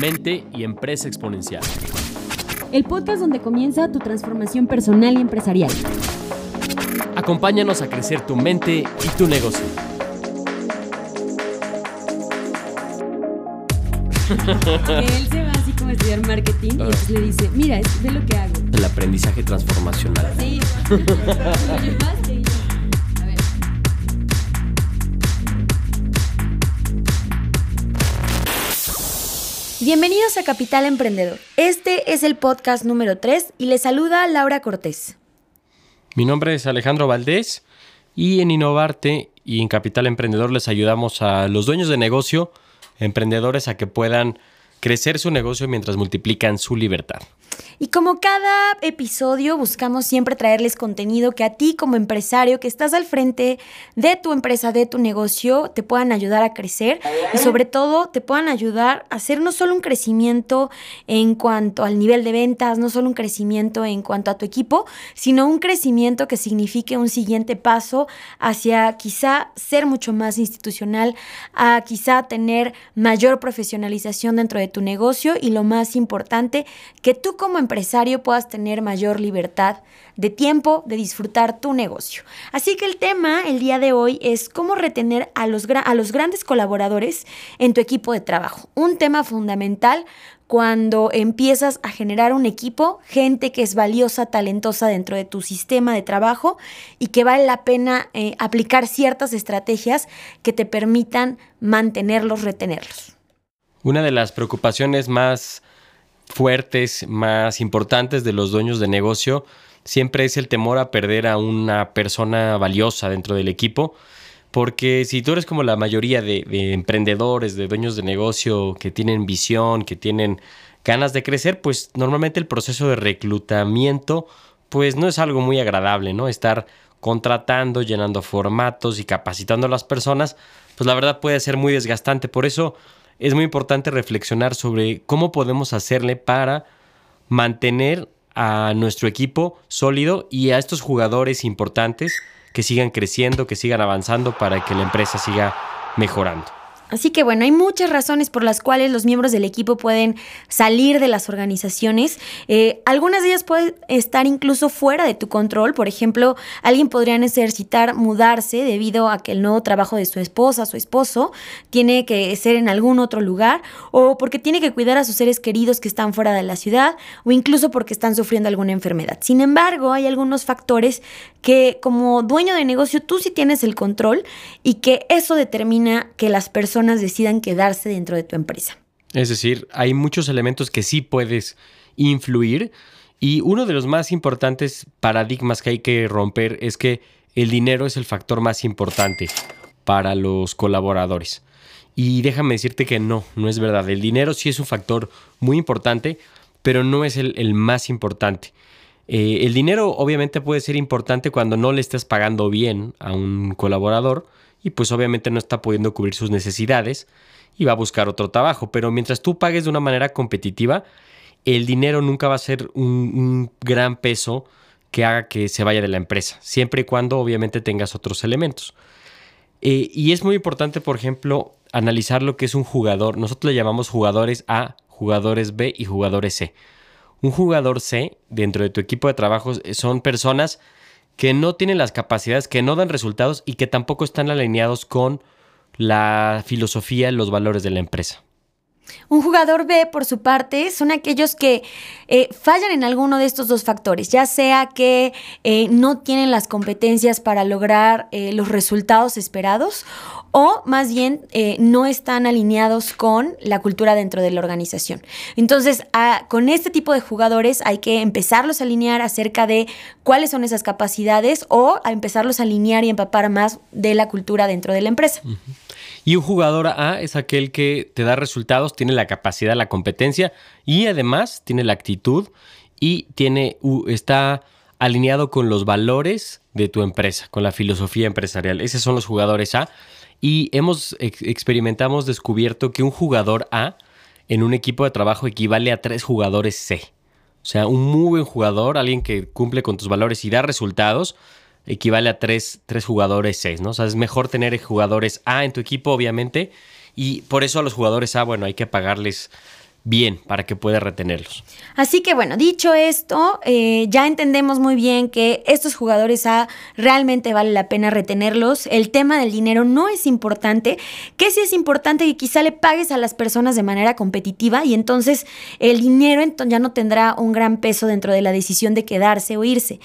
Mente y Empresa Exponencial. El podcast donde comienza tu transformación personal y empresarial. Acompáñanos a crecer tu mente y tu negocio. él se va así como a estudiar marketing y entonces le dice, mira, es de lo que hago. El aprendizaje transformacional. Sí, Bienvenidos a Capital Emprendedor. Este es el podcast número 3 y les saluda Laura Cortés. Mi nombre es Alejandro Valdés y en Innovarte y en Capital Emprendedor les ayudamos a los dueños de negocio, emprendedores, a que puedan crecer su negocio mientras multiplican su libertad. Y como cada episodio buscamos siempre traerles contenido que a ti como empresario que estás al frente de tu empresa, de tu negocio, te puedan ayudar a crecer y sobre todo te puedan ayudar a hacer no solo un crecimiento en cuanto al nivel de ventas, no solo un crecimiento en cuanto a tu equipo, sino un crecimiento que signifique un siguiente paso hacia quizá ser mucho más institucional, a quizá tener mayor profesionalización dentro de tu negocio y lo más importante, que tú como empresario puedas tener mayor libertad de tiempo, de disfrutar tu negocio. Así que el tema el día de hoy es cómo retener a los, a los grandes colaboradores en tu equipo de trabajo. Un tema fundamental cuando empiezas a generar un equipo, gente que es valiosa, talentosa dentro de tu sistema de trabajo y que vale la pena eh, aplicar ciertas estrategias que te permitan mantenerlos, retenerlos. Una de las preocupaciones más fuertes, más importantes de los dueños de negocio, siempre es el temor a perder a una persona valiosa dentro del equipo. Porque si tú eres como la mayoría de, emprendedores, de dueños de negocio que tienen visión, que tienen ganas de crecer, pues normalmente el proceso de reclutamiento pues no es algo muy agradable, ¿no? Estar contratando, llenando formatos y capacitando a las personas, pues la verdad puede ser muy desgastante. Por eso es muy importante reflexionar sobre cómo podemos hacerle para mantener a nuestro equipo sólido y a estos jugadores importantes que sigan creciendo, que sigan avanzando para que la empresa siga mejorando. Así que bueno, hay muchas razones por las cuales los miembros del equipo pueden salir de las organizaciones. Eh, algunas de ellas pueden estar incluso fuera de tu control. Por ejemplo, alguien podría necesitar mudarse debido a que el nuevo trabajo de su esposa, su esposo, tiene que ser en algún otro lugar o porque tiene que cuidar a sus seres queridos que están fuera de la ciudad o incluso porque están sufriendo alguna enfermedad. Sin embargo, hay algunos factores que como dueño de negocio tú sí tienes el control y que eso determina que las personas decidan quedarse dentro de tu empresa. Es decir, hay muchos elementos que sí puedes influir y uno de los más importantes paradigmas que hay que romper es que el dinero es el factor más importante para los colaboradores. Y déjame decirte que no, no es verdad. El dinero sí es un factor muy importante, pero no es el, más importante. Eh, el dinero obviamente puede ser importante cuando no le estés pagando bien a un colaborador, y pues obviamente no está pudiendo cubrir sus necesidades y va a buscar otro trabajo. Pero mientras tú pagues de una manera competitiva, el dinero nunca va a ser un, gran peso que haga que se vaya de la empresa, siempre y cuando obviamente tengas otros elementos. Eh, y es muy importante, por ejemplo, analizar lo que es un jugador. Nosotros le llamamos jugadores A, jugadores B y jugadores C. Un jugador C dentro de tu equipo de trabajo son personas que no tienen las capacidades, que no dan resultados y que tampoco están alineados con la filosofía los valores de la empresa. Un jugador B, por su parte, son aquellos que eh, fallan en alguno de estos dos factores, ya sea que eh, no tienen las competencias para lograr eh, los resultados esperados o más bien no están alineados con la cultura dentro de la organización. Entonces, con este tipo de jugadores hay que empezarlos a alinear acerca de cuáles son esas capacidades o a empezarlos a alinear y empapar más de la cultura dentro de la empresa. Y un jugador A es aquel que te da resultados, tiene la capacidad, la competencia y además tiene la actitud y tiene, está alineado con los valores de tu empresa, con la filosofía empresarial. Esos son los jugadores A. Y hemos experimentamos descubierto que un jugador A en un equipo de trabajo equivale a tres jugadores C. O sea, un muy buen jugador, alguien que cumple con tus valores y da resultados, equivale a tres, jugadores seis, ¿no? O sea, es mejor tener jugadores A en tu equipo, obviamente, y por eso a los jugadores A, bueno, hay que pagarles bien para que pueda retenerlos. Así que bueno, dicho esto, eh, ya entendemos muy bien que estos jugadores realmente vale la pena retenerlos. El tema del dinero no es importante, que sí es importante que quizá le pagues a las personas de manera competitiva y entonces el dinero ya no tendrá un gran peso dentro de la decisión de quedarse o irse.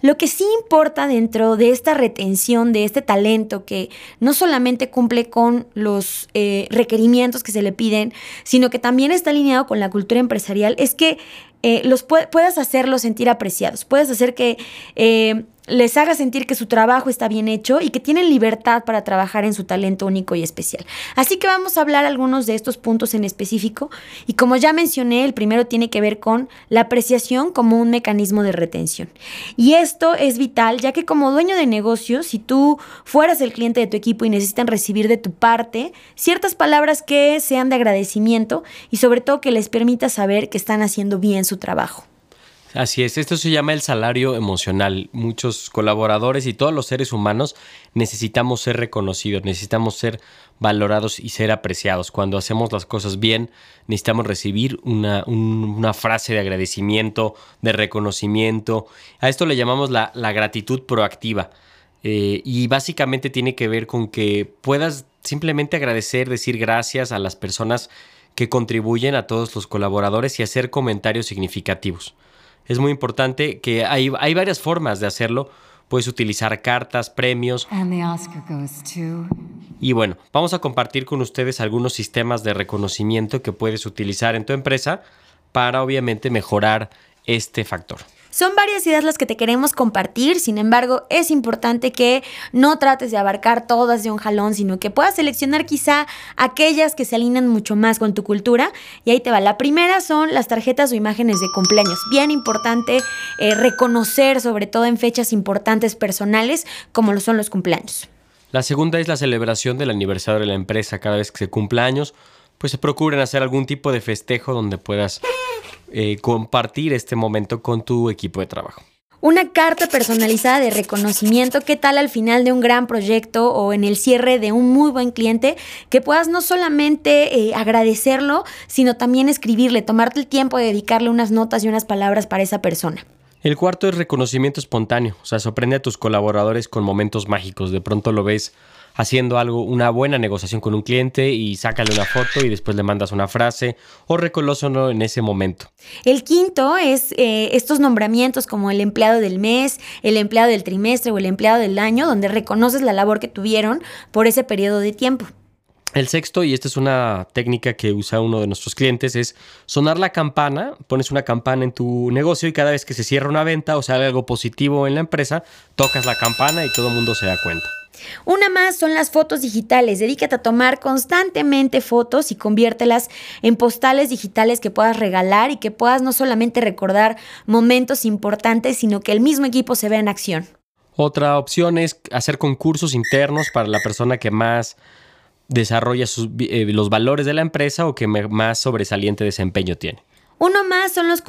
Lo que sí importa dentro de esta retención, de este talento que no solamente cumple con los eh, requerimientos que se le piden, sino que también está alineado con la cultura empresarial, es que eh, los puedas hacerlos sentir apreciados, puedes hacer que eh, les haga sentir que su trabajo está bien hecho y que tienen libertad para trabajar en su talento único y especial. Así que vamos a hablar algunos de estos puntos en específico y como ya mencioné, el primero tiene que ver con la apreciación como un mecanismo de retención. Y esto es vital ya que como dueño de negocio, si tú fueras el cliente de tu equipo y necesitan recibir de tu parte ciertas palabras que sean de agradecimiento y sobre todo que les permita saber que están haciendo bien su trabajo. Así es, esto se llama el salario emocional. Muchos colaboradores y todos los seres humanos necesitamos ser reconocidos, necesitamos ser valorados y ser apreciados. Cuando hacemos las cosas bien, necesitamos recibir una, frase de agradecimiento, de reconocimiento. A esto le llamamos la, gratitud proactiva. Eh, y básicamente tiene que ver con que puedas simplemente agradecer, decir gracias a las personas que contribuyen a todos los colaboradores y hacer comentarios significativos es muy importante que hay, hay varias formas de hacerlo. Puedes utilizar cartas, premios. Y bueno, vamos a compartir con ustedes algunos sistemas de reconocimiento que puedes utilizar en tu empresa para obviamente mejorar este factor. Son varias ideas las que te queremos compartir, sin embargo, es importante que no trates de abarcar todas de un jalón, sino que puedas seleccionar quizá aquellas que se alinean mucho más con tu cultura. Y ahí te va. La primera son las tarjetas o imágenes de cumpleaños. Bien importante eh, reconocer, sobre todo en fechas importantes personales, como lo son los cumpleaños. La segunda es la celebración del aniversario de la empresa cada vez que se cumple años pues se procuren hacer algún tipo de festejo donde puedas eh, compartir este momento con tu equipo de trabajo. Una carta personalizada de reconocimiento, ¿qué tal al final de un gran proyecto o en el cierre de un muy buen cliente? Que puedas no solamente eh, agradecerlo, sino también escribirle, tomarte el tiempo de dedicarle unas notas y unas palabras para esa persona. El cuarto es reconocimiento espontáneo, o sea, sorprende a tus colaboradores con momentos mágicos. De pronto lo ves haciendo algo, una buena negociación con un cliente y sácale una foto y después le mandas una frase o recolósalo en ese momento. El quinto es eh, estos nombramientos como el empleado del mes, el empleado del trimestre o el empleado del año, donde reconoces la labor que tuvieron por ese periodo de tiempo. El sexto, y esta es una técnica que usa uno de nuestros clientes, es sonar la campana, pones una campana en tu negocio y cada vez que se cierra una venta o sale algo positivo en la empresa, tocas la campana y todo el mundo se da cuenta. Una más son las fotos digitales. Dedícate a tomar constantemente fotos y conviértelas en postales digitales que puedas regalar y que puedas no solamente recordar momentos importantes, sino que el mismo equipo se vea en acción. Otra opción es hacer concursos internos para la persona que más desarrolla eh, los valores de la empresa o que más sobresaliente desempeño tiene. Uno más son los,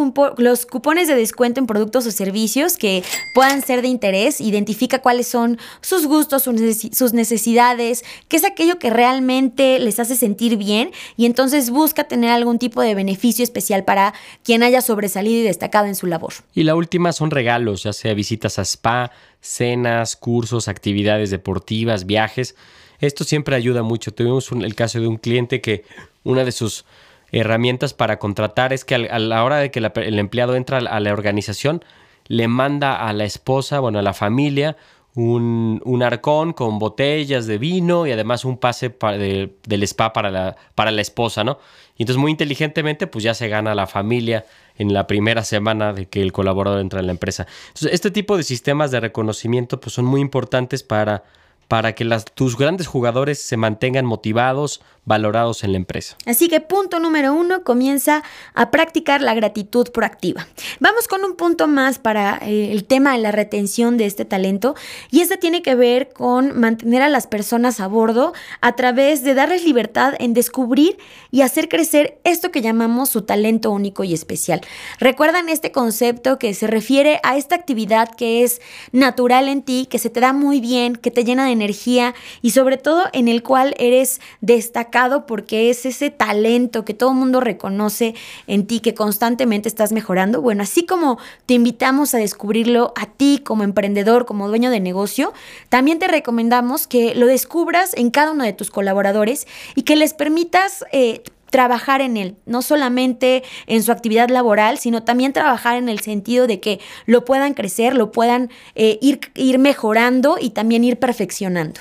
cupones de descuento en productos o servicios que puedan ser de interés. Identifica cuáles son sus gustos, sus necesidades, qué es aquello que realmente les hace sentir bien y entonces busca tener algún tipo de beneficio especial para quien haya sobresalido y destacado en su labor. Y la última son regalos, ya sea visitas a spa, cenas, cursos, actividades deportivas, viajes. Esto siempre ayuda mucho. Tuvimos el caso de un cliente que una de sus herramientas para contratar es que a la hora de que el empleado entra a la organización, le manda a la esposa, bueno, a la familia, un, un arcón con botellas de vino y además un pase del spa para la, para la esposa, ¿no? Y entonces muy inteligentemente pues ya se gana la familia en la primera semana de que el colaborador entra en la empresa. Entonces este tipo de sistemas de reconocimiento pues son muy importantes para para que tus grandes jugadores se mantengan motivados, valorados en la empresa. Así que punto número uno, comienza a practicar la gratitud proactiva. Vamos con un punto más para eh, el tema de la retención de este talento y este tiene que ver con mantener a las personas a bordo a través de darles libertad en descubrir y hacer crecer esto que llamamos su talento único y especial. ¿Recuerdan este concepto que se refiere a esta actividad que es natural en ti, que se te da muy bien, que te llena de energía y sobre todo en el cual eres destacado? Porque es ese talento que todo el mundo reconoce en ti, que constantemente estás mejorando. Bueno, así como te invitamos a descubrirlo a ti como emprendedor, como dueño de negocio, también te recomendamos que lo descubras en cada uno de tus colaboradores y que les permitas eh, trabajar en él, no solamente en su actividad laboral, sino también trabajar en el sentido de que lo puedan crecer, lo puedan eh, ir, ir mejorando y también ir perfeccionando.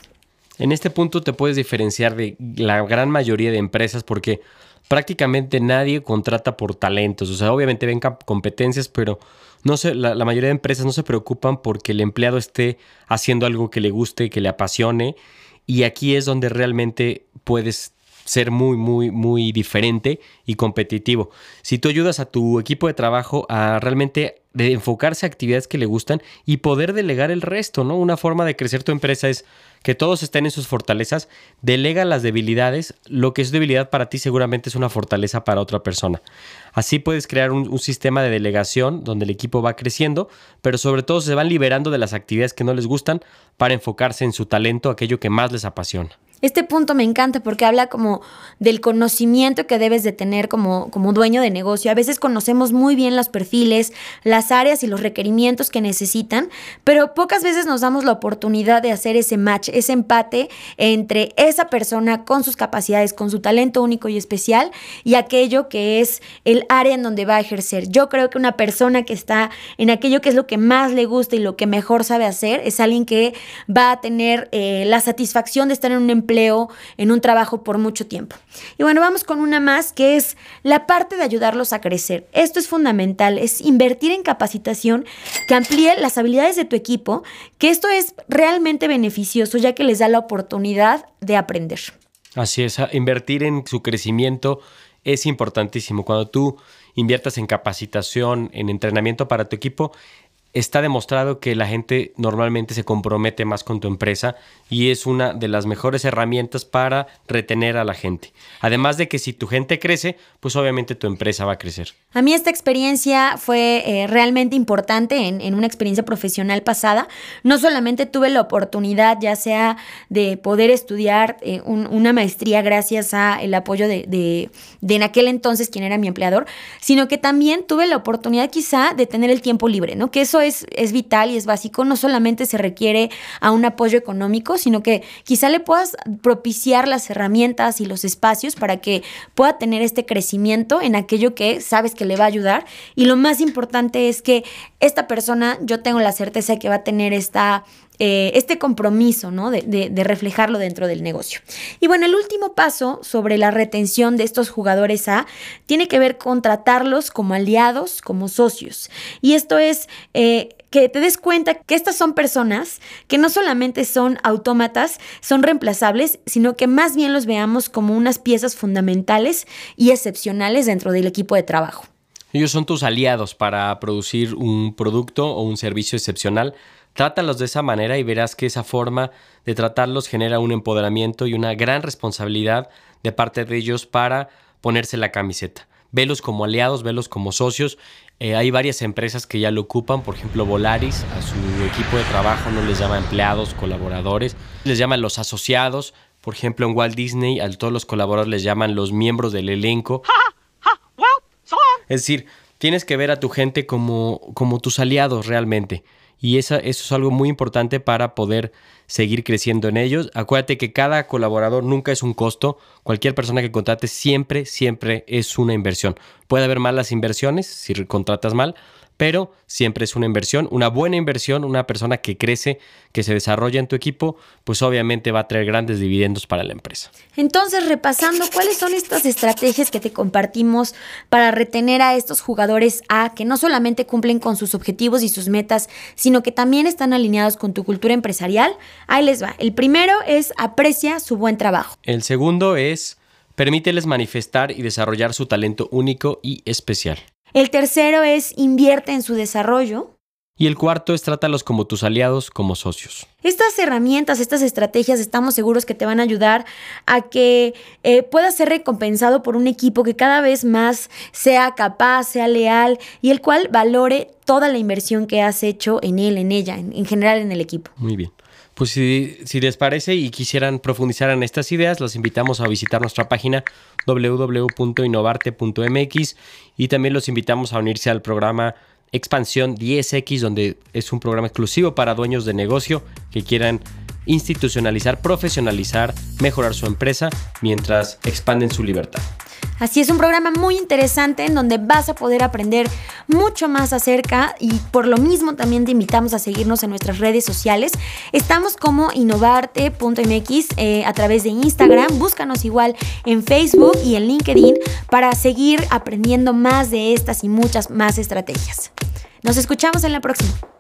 En este punto te puedes diferenciar de la gran mayoría de empresas porque prácticamente nadie contrata por talentos. O sea, obviamente ven competencias, pero no la, la, mayoría de empresas no se preocupan porque el empleado esté haciendo algo que le guste, que le apasione. Y aquí es donde realmente puedes ser muy, muy, muy diferente y competitivo. Si tú ayudas a tu equipo de trabajo a realmente de enfocarse a actividades que le gustan y poder delegar el resto, ¿no? Una forma de crecer tu empresa es que todos estén en sus fortalezas, delega las debilidades, lo que es debilidad para ti seguramente es una fortaleza para otra persona. Así puedes crear un, un, sistema de delegación donde el equipo va creciendo, pero sobre todo se van liberando de las actividades que no les gustan para enfocarse en su talento, aquello que más les apasiona. Este punto me encanta porque habla como del conocimiento que debes de tener como, como dueño de negocio. A veces conocemos muy bien los perfiles, las áreas y los requerimientos que necesitan, pero pocas veces nos damos la oportunidad de hacer ese match, ese empate entre esa persona con sus capacidades, con su talento único y especial y aquello que es el área en donde va a ejercer. Yo creo que una persona que está en aquello que es lo que más le gusta y lo que mejor sabe hacer es alguien que va a tener eh, la satisfacción de estar en un empleo, en un trabajo por mucho tiempo. Y bueno, vamos con una más que es la parte de ayudarlos a crecer. Esto es fundamental, es invertir en capacitación que amplíe las habilidades de tu equipo, que esto es realmente beneficioso ya que les da la oportunidad de aprender. Así es, invertir en su crecimiento es importantísimo. Cuando tú inviertas en capacitación, en entrenamiento para tu equipo, está demostrado que la gente normalmente se compromete más con tu empresa y es una de las mejores herramientas para retener a la gente. Además de que si tu gente crece, pues obviamente tu empresa va a crecer. A mí esta experiencia fue eh, realmente importante en, una experiencia profesional pasada. No solamente tuve la oportunidad ya sea de poder estudiar eh, una maestría gracias a el apoyo de, de, de en aquel entonces quien era mi empleador, sino que también tuve la oportunidad quizá de tener el tiempo libre, ¿no? Que eso es, es vital y es básico. No solamente se requiere a un apoyo económico, sino que quizá le puedas propiciar las herramientas y los espacios para que pueda tener este crecimiento en aquello que sabes que le va a ayudar. Y lo más importante es que esta persona, yo tengo la certeza de que va a tener esta eh, este compromiso, ¿no? De, reflejarlo dentro del negocio. Y bueno, el último paso sobre la retención de estos jugadores A tiene que ver con tratarlos como aliados, como socios. Y esto es eh, que te des cuenta que estas son personas que no solamente son autómatas, son reemplazables, sino que más bien los veamos como unas piezas fundamentales y excepcionales dentro del equipo de trabajo. Ellos son tus aliados para producir un producto o un servicio excepcional Trátalos de esa manera y verás que esa forma de tratarlos genera un empoderamiento y una gran responsabilidad de parte de ellos para ponerse la camiseta. Velos como aliados, velos como socios. Eh, hay varias empresas que ya lo ocupan, por ejemplo Volaris, a su equipo de trabajo no les llama empleados, colaboradores, les llaman los asociados. Por ejemplo en Walt Disney a todos los colaboradores les llaman los miembros del elenco. Es decir, tienes que ver a tu gente como, como tus aliados realmente. Y eso es algo muy importante para poder seguir creciendo en ellos. Acuérdate que cada colaborador nunca es un costo. Cualquier persona que contrate siempre, siempre es una inversión. Puede haber malas inversiones si contratas mal, pero siempre es una inversión, una buena inversión, una persona que crece, que se desarrolla en tu equipo, pues obviamente va a traer grandes dividendos para la empresa. Entonces, repasando, ¿cuáles son estas estrategias que te compartimos para retener a estos jugadores A que no solamente cumplen con sus objetivos y sus metas, sino que también están alineados con tu cultura empresarial? Ahí les va. El primero es aprecia su buen trabajo. El segundo es permíteles manifestar y desarrollar su talento único y especial. El tercero es invierte en su desarrollo. Y el cuarto es trátalos como tus aliados, como socios. Estas herramientas, estas estrategias, estamos seguros que te van a ayudar a que eh, puedas ser recompensado por un equipo que cada vez más sea capaz, sea leal y el cual valore toda la inversión que has hecho en él, en ella, en general en el equipo. Muy bien. Pues si, les parece y quisieran profundizar en estas ideas, los invitamos a visitar nuestra página www.innovarte.mx y también los invitamos a unirse al programa Expansión 10X, donde es un programa exclusivo para dueños de negocio que quieran institucionalizar, profesionalizar, mejorar su empresa mientras expanden su libertad. Así es un programa muy interesante en donde vas a poder aprender mucho más acerca y por lo mismo también te invitamos a seguirnos en nuestras redes sociales. Estamos como innovarte.mx eh, a través de Instagram, búscanos igual en Facebook y en LinkedIn para seguir aprendiendo más de estas y muchas más estrategias. Nos escuchamos en la próxima.